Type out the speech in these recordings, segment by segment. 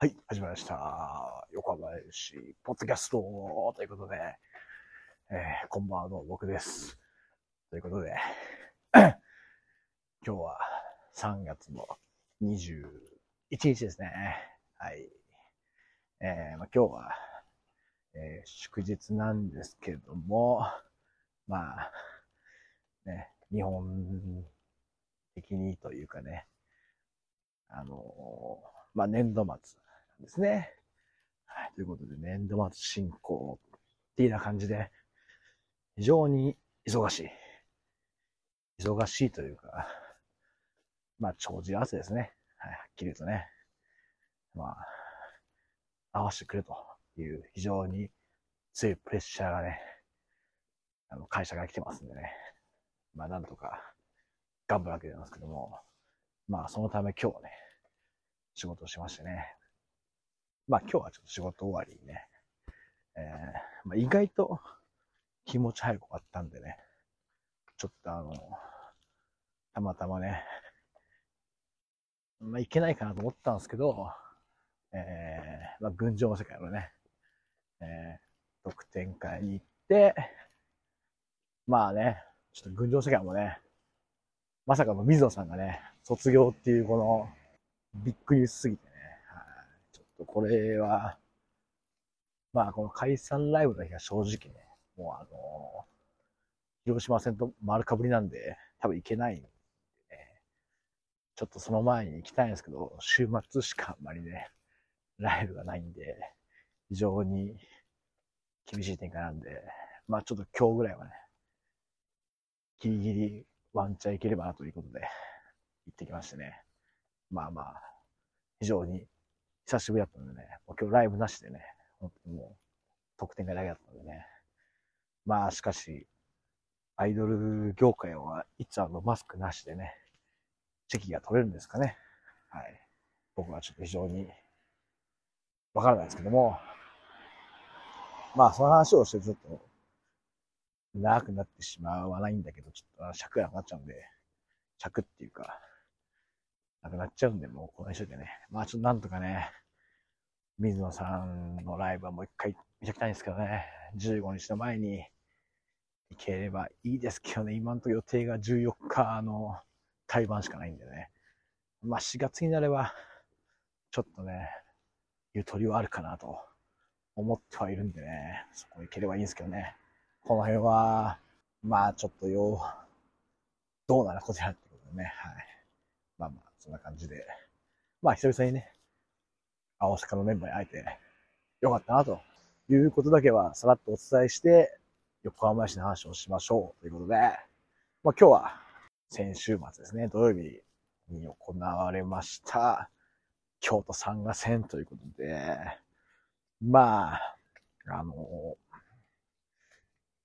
はい、始まりました。横浜市ポッドキャストということで、えー、こんばんはの僕です。ということで、今日は3月の21日ですね。はい。えーまあ、今日は、えー祝日なんですけども、まあ、ね、日本的にというかね、あのまあ、年度末ですね。はい。ということで、年度末進行っていうような感じで、非常に忙しい。忙しいというか、まあ、長時汗ですね。はい。はっきり言うとね。まあ、合わせてくれという非常に強いプレッシャーがね、あの、会社が来てますんでね。まあ、なんとか頑張るわけなんですけども、まあ、そのため今日はね、仕事をしましてね。まあ今日はちょっと仕事終わりにね、えーまあ、意外と気持ち早く終わったんでね、ちょっとあの、たまたまね、まあいけないかなと思ったんですけど、えー、まあ群青世界のね、えー、特典会に行って、まあね、ちょっと群青世界もね、まさかの水野さんがね、卒業っていうこの、びっくりすぎてね。これは、まあこの解散ライブの日が正直ね、もうあの広島戦と丸かぶりなんで、多分行けないんでね。ちょっとその前に行きたいんですけど、週末しかあんまりね、ライブがないんで、非常に厳しい展開なんで、まあちょっと今日ぐらいはね、ギリギリワンチャン行ければなということで、行ってきましてね。まあまあ、非常に久しぶりだったのでね、もう今日ライブなしでね、本当にもう得点がだけだったのでね。まあしかし、アイドル業界はいつあのマスクなしでね、席が取れるんですかね。はい。僕はちょっと非常にわからないですけども、まあその話をしてちょっと長くなってしまわないんだけど、ちょっと尺がなくなっちゃうんで、尺っていうか、なくなっちゃうんで、もうこの一緒でね。まあちょっとなんとかね、水野さんのライブはもう一回見ておきたいんですけどね。15日の前に行ければいいですけどね。今のと予定が14日の対バンしかないんでね。まあ4月になれば、ちょっとね、ゆとりはあるかなと思ってはいるんでね。そこ行ければいいんですけどね。この辺は、まあちょっとよ、どうなることやってことでね。はい。まあまあ、そんな感じで。まあ、久々にね、大阪のメンバーに会えて、よかったな、ということだけは、さらっとお伝えして、横浜市の話をしましょう、ということで、まあ今日は、先週末ですね、土曜日に行われました、京都参賀戦ということで、まあ、あの、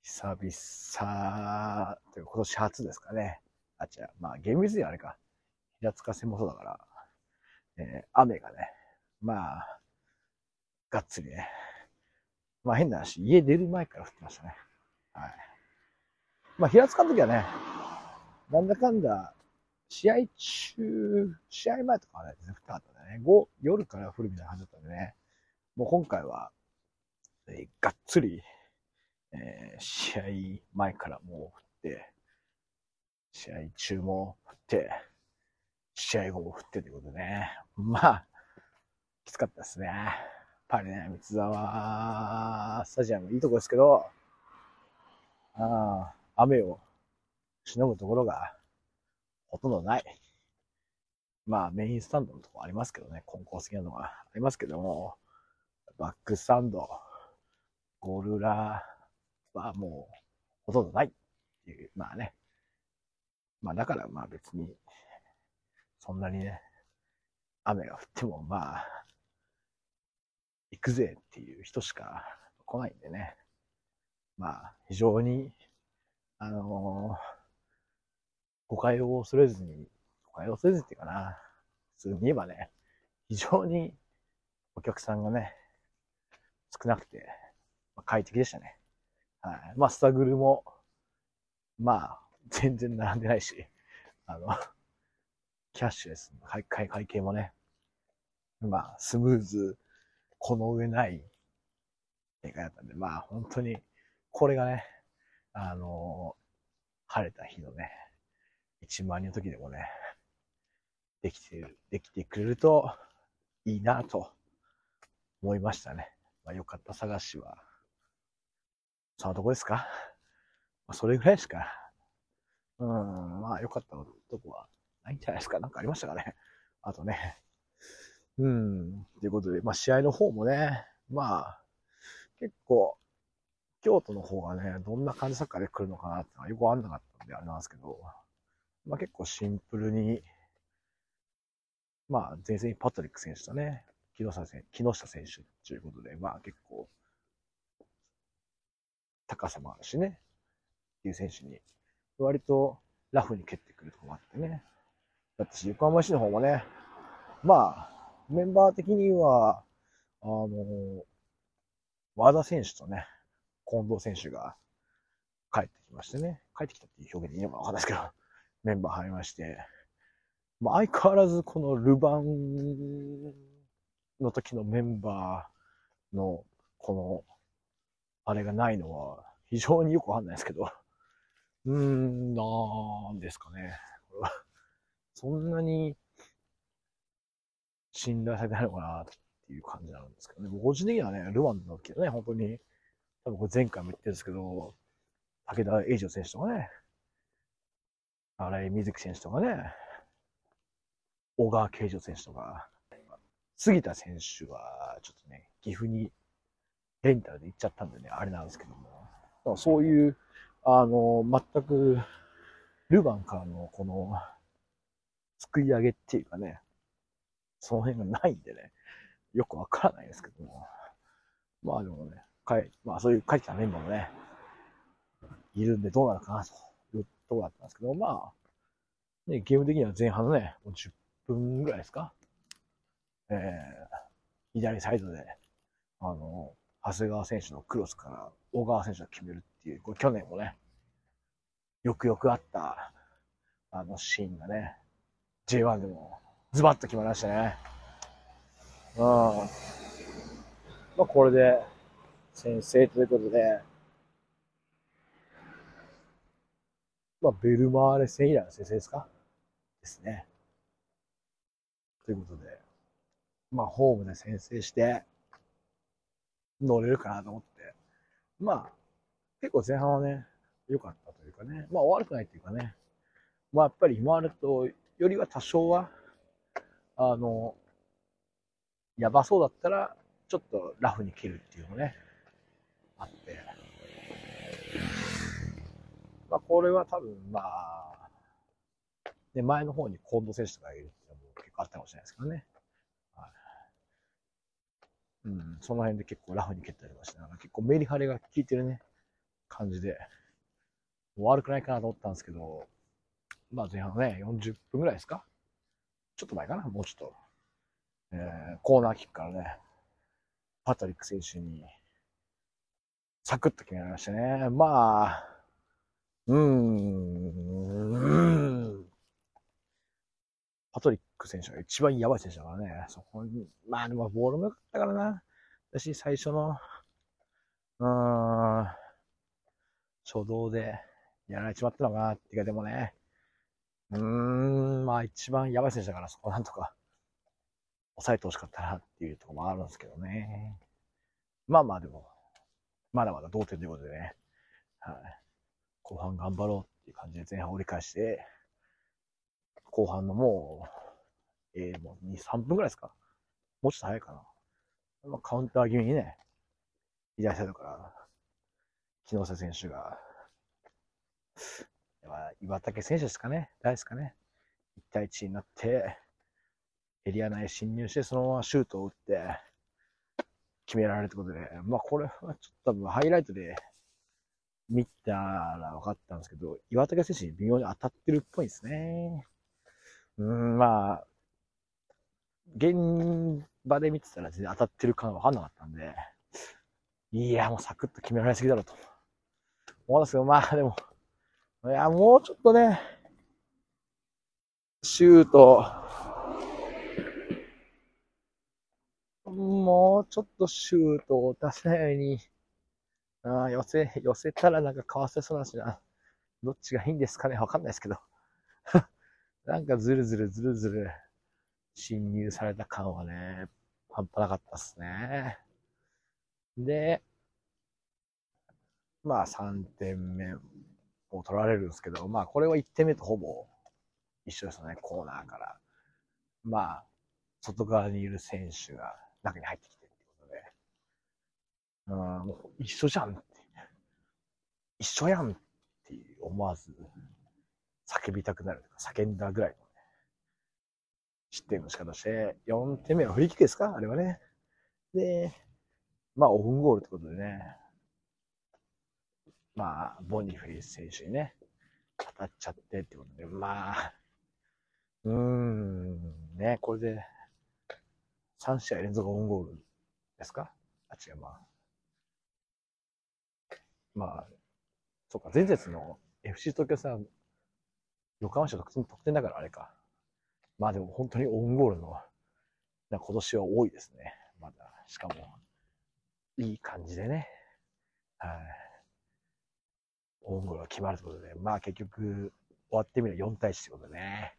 久々、というか今年初ですかね。あ、違う、まあ厳密にはあれか。平塚線もそうだから、えー雨がね、まあ、がっつりね。まあ変な話、家出る前から降ってましたね。はい。まあ平塚の時はね、なんだかんだ、試合中、試合前とかはね、全然降ってなかったんね。午夜から降るみたいな感じだったんでね。もう今回は、えーがっつり、えー試合前からもう降って、試合中も降って、試合後も降ってということでね。まあ、きつかったですね。やっぱりね、三沢スタジアムいいとこですけど、あ雨をしのぐところがほとんどない。まあメインスタンドのとこありますけどね、コンコース的なのがありますけども、バックスタンド、ゴルラはもうほとんどないっていう、まあね。まあだからまあ別に、そんなにね、雨が降ってもまあ、行くぜっていう人しか来ないんでね。まあ、非常に、あの誤解を恐れずに、誤解を恐れずっていうかな、普通に言えばね、非常にお客さんがね、少なくて、まあ、快適でしたね。はい。まあ、スタグルも、まあ、全然並んでないし、あの、キャッシュレスの会会会計もね、まあ、スムーズ、この上ない展開だったんで、まあ、本当に、これがね、あの、晴れた日のね、1万人の時でもね、できてる、できてくれるといいなと思いましたね。まあ、よかった探しは、そのとこですか？まあ、それぐらいですか。うん、まあ、よかったとこはないんじゃないですか？なんかありましたかね？あとね。うん。ということで、まあ、試合の方もね、まあ、結構、京都の方がね、どんな感じサッカーで来るのかなってのはよくわかんなかったんで、あれなんですけど、まあ結構シンプルに、まあ前線にパトリック選手とね、木下選手木下選手ということで、まあ結構、高さもあるしね、っていう選手に、割とラフに蹴ってくるとこもあってね。だって、横浜市の方もね、まあ、メンバー的には、あの、和田選手とね、近藤選手が帰ってきましてね、帰ってきたっていう表現でいいのかわかんないですけど、メンバー入りまして、まあ、相変わらずこのルヴァンの時のメンバーの、この、あれがないのは、非常によくわかんないですけど、うーん、なんですかね。そんなに信頼されてないのかなっていう感じなんですけどね。個人的にはね、ルワンの時はね、本当に、多分これ前回も言ってるんですけど、武田栄二選手とかね、荒井瑞希選手とかね、小川慶二選手とか、杉田選手は、ちょっとね、岐阜にレンタルで行っちゃったんでね、あれなんですけども、そういう、あの、全く、ルヴァンからのこの、作り上げっていうかね、その辺がないんでね、よくわからないですけども、まあでもね、かい、まあそういう帰ってたメンバーもね、いるんでどうなるかなというところだったんですけど、まあ、ね、ゲーム的には前半のね、もう10分ぐらいですか。えー、左サイドで、あの、長谷川選手のクロスから小川選手が決めるっていう、これ去年もね、よくよくあった、あのシーンがね、J1 でもズバッと決まりましたね。うん。まあ、これで、先生ということで、まあ、ベルマーレ戦以来の先生ですか？ですね。ということで、まあ、ホームで先制して、乗れるかなと思って、まあ、結構前半はね、良かったというかね、まあ悪くないというかね、まあやっぱり今までとよりは多少は、あの、やばそうだったら、ちょっとラフに切るっていうのね、あって。まあこれは多分まあ、で、前の方に近藤選手とかいるっていうのも結構あったかもしれないですけどね。はいうん、その辺で結構ラフに蹴ったりとかして、なんか結構メリハリが効いてるね、感じで、悪くないかなと思ったんですけど、まあ前半ね、40分ぐらいですかちょっと前かなもうちょっと。えー、コーナーキックからね、パトリック選手に、サクッと決められましたね。まあ、うーん、うーん。パトリック選手が一番やばい選手だからね。そこに、まあでもボールも良かったからな。私最初の、うーん、初動でやられちまったのかなっていうか、でもね、うーん、まあ一番やばい選手だからそこなんとか抑えてほしかったなっていうところもあるんですけどね。まあまあでも、まだまだ同点ということでね、はい。後半頑張ろうっていう感じで前半折り返して、後半のもう、えー、もう2、3分ぐらいですかもうちょっと早いかな。まあ、カウンター気味にね、左サイドから、木下選手が、岩竹選手ですかね誰ですかね ?1 対1になって、エリア内侵入して、そのままシュートを打って、決められるってことで、まあこれはちょっと多分ハイライトで見たら分かったんですけど、岩竹選手に微妙に当たってるっぽいですね。うん、まあ、現場で見てたら全然当たってるか分かんなかったんで、いや、もうサクッと決められすぎだろうと。思うんですけど、まあでも、いや、もうちょっとね、シュート、もうちょっとシュートを出せないように、あ、寄せ、寄せたらなんかかわせそうなんですよ。どっちがいいんですかね？わかんないですけど。なんかずるずるずるずる侵入された感はね、半端なかったっすね。で、まあ3点目を取られるんですけど、まあこれは1点目とほぼ一緒ですね、コーナーから。まあ、外側にいる選手が中に入ってきてるってことで、うん、もう一緒じゃんって、一緒やんって思わず叫びたくなるとか、叫んだぐらいのね、失点の仕方して、4点目はフリーキックですか？あれはね。で、まあオフンゴールってことでね、まあ、ボニフィス選手にね、当たっちゃってってことで、まあ、うーん、ね、これで、3試合連続オンゴールですか？あ、違う、まあ。まあ、そうか、前節の FC 東京さん、横浜市の得点だからあれか。まあでも本当にオンゴールの、な今年は多いですね。まだ、しかも、いい感じでね。はい。オンゴールが決まるということで、まあ結局、終わってみれば4対1ってことでね。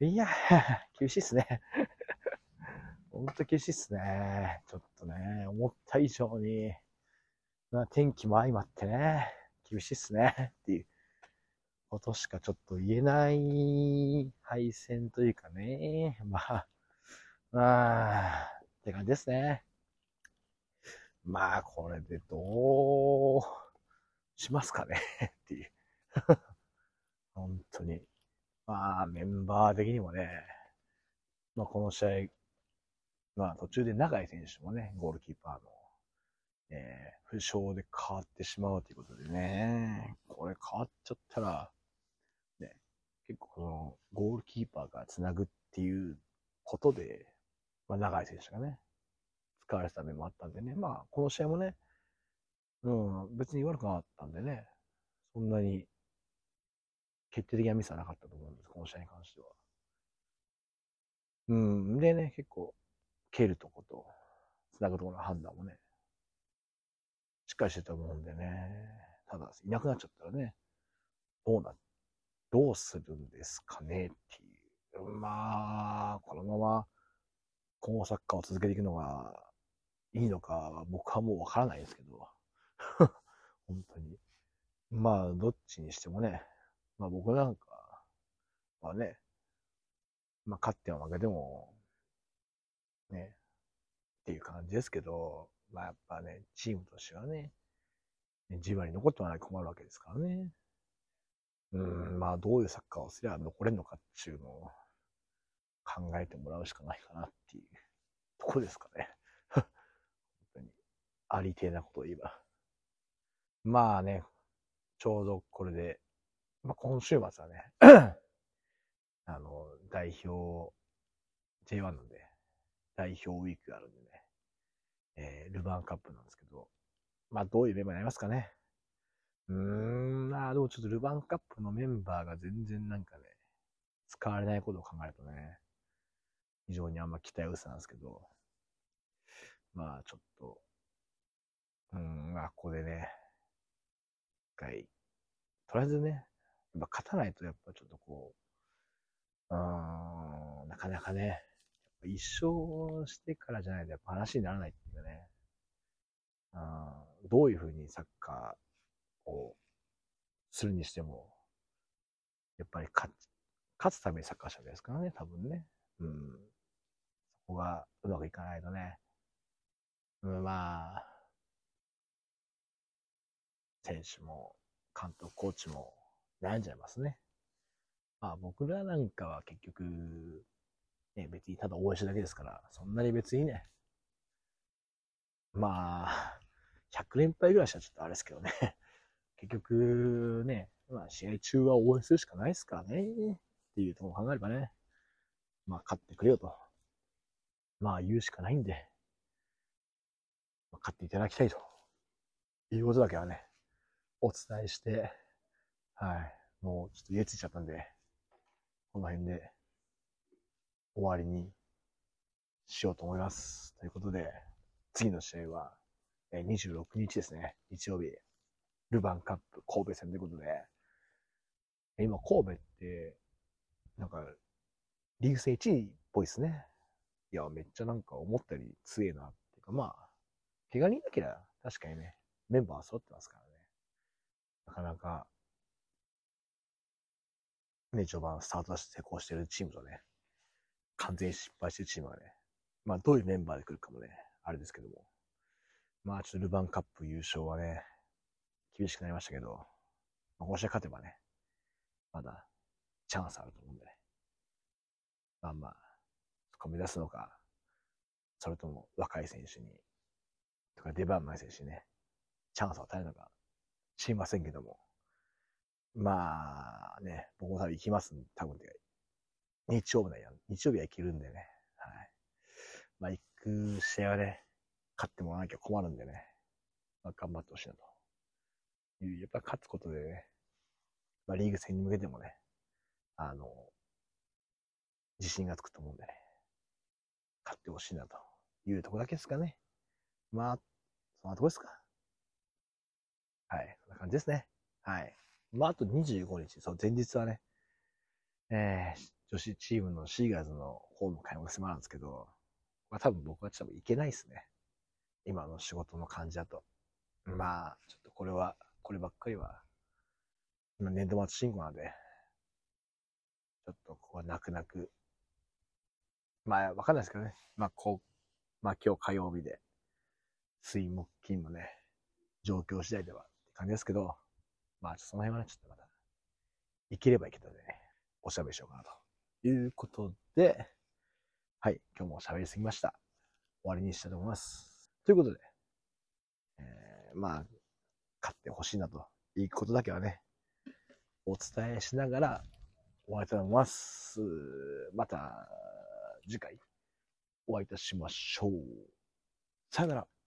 いや、厳しいっすね。ほんと厳しいっすね。ちょっとね、思った以上に、ま、天気も相まってね、厳しいっすね。っていうことしかちょっと言えない敗戦というかね。まあ、まあ、って感じですね。まあ、これでどうしますかね？っていう。本当に。まあ、メンバー的にもね、まあ、この試合、まあ、途中で長井選手もね、ゴールキーパーの、えー、負傷で変わってしまうということでね、これ変わっちゃったら、ね、結構このゴールキーパーが繋ぐっていうことで、まあ、長井選手がね、使われてた面もあったんでね、まあ、この試合もね、うん、別に悪くなかったんでね、そんなに決定的なミスはなかったと思うんです、この試合に関しては。うん。でね、結構、蹴るとこと、繋ぐところの判断もね、しっかりしてたと思うんでね。ただ、いなくなっちゃったらね、どうな、どうするんですかねっていう。まあ、このまま、今後サッカーを続けていくのがいいのか、僕はもうわからないですけど。本当に。まあ、どっちにしてもね、まあ僕なんかはね、まあ勝っても負けても、ね、っていう感じですけど、まあやっぱね、チームとしてはね、じわに残ってもらい困るわけですからね。うん、まあどういうサッカーをすれば残れるのかっていうのを考えてもらうしかないかなっていうとこですかね。本当に、ありてえなことを言えば。まあね、ちょうどこれでまあ、今週末はね、あの、代表、J1 なんで、代表ウィークがあるんでね、えー、ルヴァンカップなんですけど、まあ、どういうメンバーになりますかね。うーん、まあ、でもちょっとルヴァンカップのメンバーが全然なんかね、使われないことを考えるとね、非常にあんま期待薄なんですけど、まあ、ちょっと、うん、まあ、ここでね、回、とりあえずね、やっぱ勝たないとやっぱちょっとこう、うん、なかなかね、一勝してからじゃないとやっぱ話にならないっていうかね、うん、どういうふうにサッカーをするにしても、やっぱり勝勝つためにサッカーしたわけですからね、多分ね。うん。そこがうまくいかないとね。うん、まあ、選手も、監督、コーチも、悩んじゃいますね。まあ僕らなんかは結局、ね、別にただ応援しただけですから、そんなに別にね、まあ、100連敗ぐらいしたらちょっとあれですけどね。結局ね、まあ試合中は応援するしかないですからね。っていうところを考えればね、まあ勝ってくれよと。まあ言うしかないんで、まあ、勝っていただきたいということだけはね、お伝えして、はい。もうちょっと家ついちゃったんで、この辺で終わりにしようと思います。ということで、次の試合は、26日ですね。日曜日。ルヴァンカップ神戸戦ということで、今神戸って、なんか、リーグ戦1位っぽいですね。いや、めっちゃなんか思ったより強えなっていうか、まあ、怪我人だけりゃ確かにね、メンバー揃ってますからね。なかなか、ね、序盤スタートダッシュ成功してるチームとね、完全に失敗してるチームがね、まあどういうメンバーで来るかもね、あれですけども。まあちょっとルヴァンカップ優勝はね、厳しくなりましたけど、まあ、この試合勝てばね、まだチャンスあると思うんでね。まあまあ、そこを目指すのか、それとも若い選手に、とか出番ない選手にね、チャンスを与えるのか、知りませんけども。まあね、僕も多分行きますん多分て日曜日だよ。日曜日は行けるんでね。はい。まあ行く試合はね、勝ってもらわなきゃ困るんでね。まあ頑張ってほしいなと。いうやっぱ勝つことでね、まあリーグ戦に向けてもね、あの、自信がつくと思うんでね。勝ってほしいなというとこだけですかね。まあ、そんなとこですか。はい。そんな感じですね。はい。まあ、あと25日、そう、前日はね、えー、女子チームのシーガーズのホーム開幕戦もあるんですけど、まあ多分僕はちょっといけないですね。今の仕事の感じだと。まあ、ちょっとこれは、こればっかりは、今年度末進行なんで、ちょっとここは泣く泣く。まあ、わかんないですけどね。まあ、こう、まあ今日火曜日で、水木金のね、状況次第では感じですけど、まあ、その辺はね、ちょっとまた、いければいけたんでね、おしゃべりしようかなということで、はい、今日も喋りすぎました。終わりにしたいと思います。ということで、えー、まあ、勝ってほしいなということだけはね、お伝えしながら終わりたいと思います。また、次回、お会いいたしましょう。さよなら。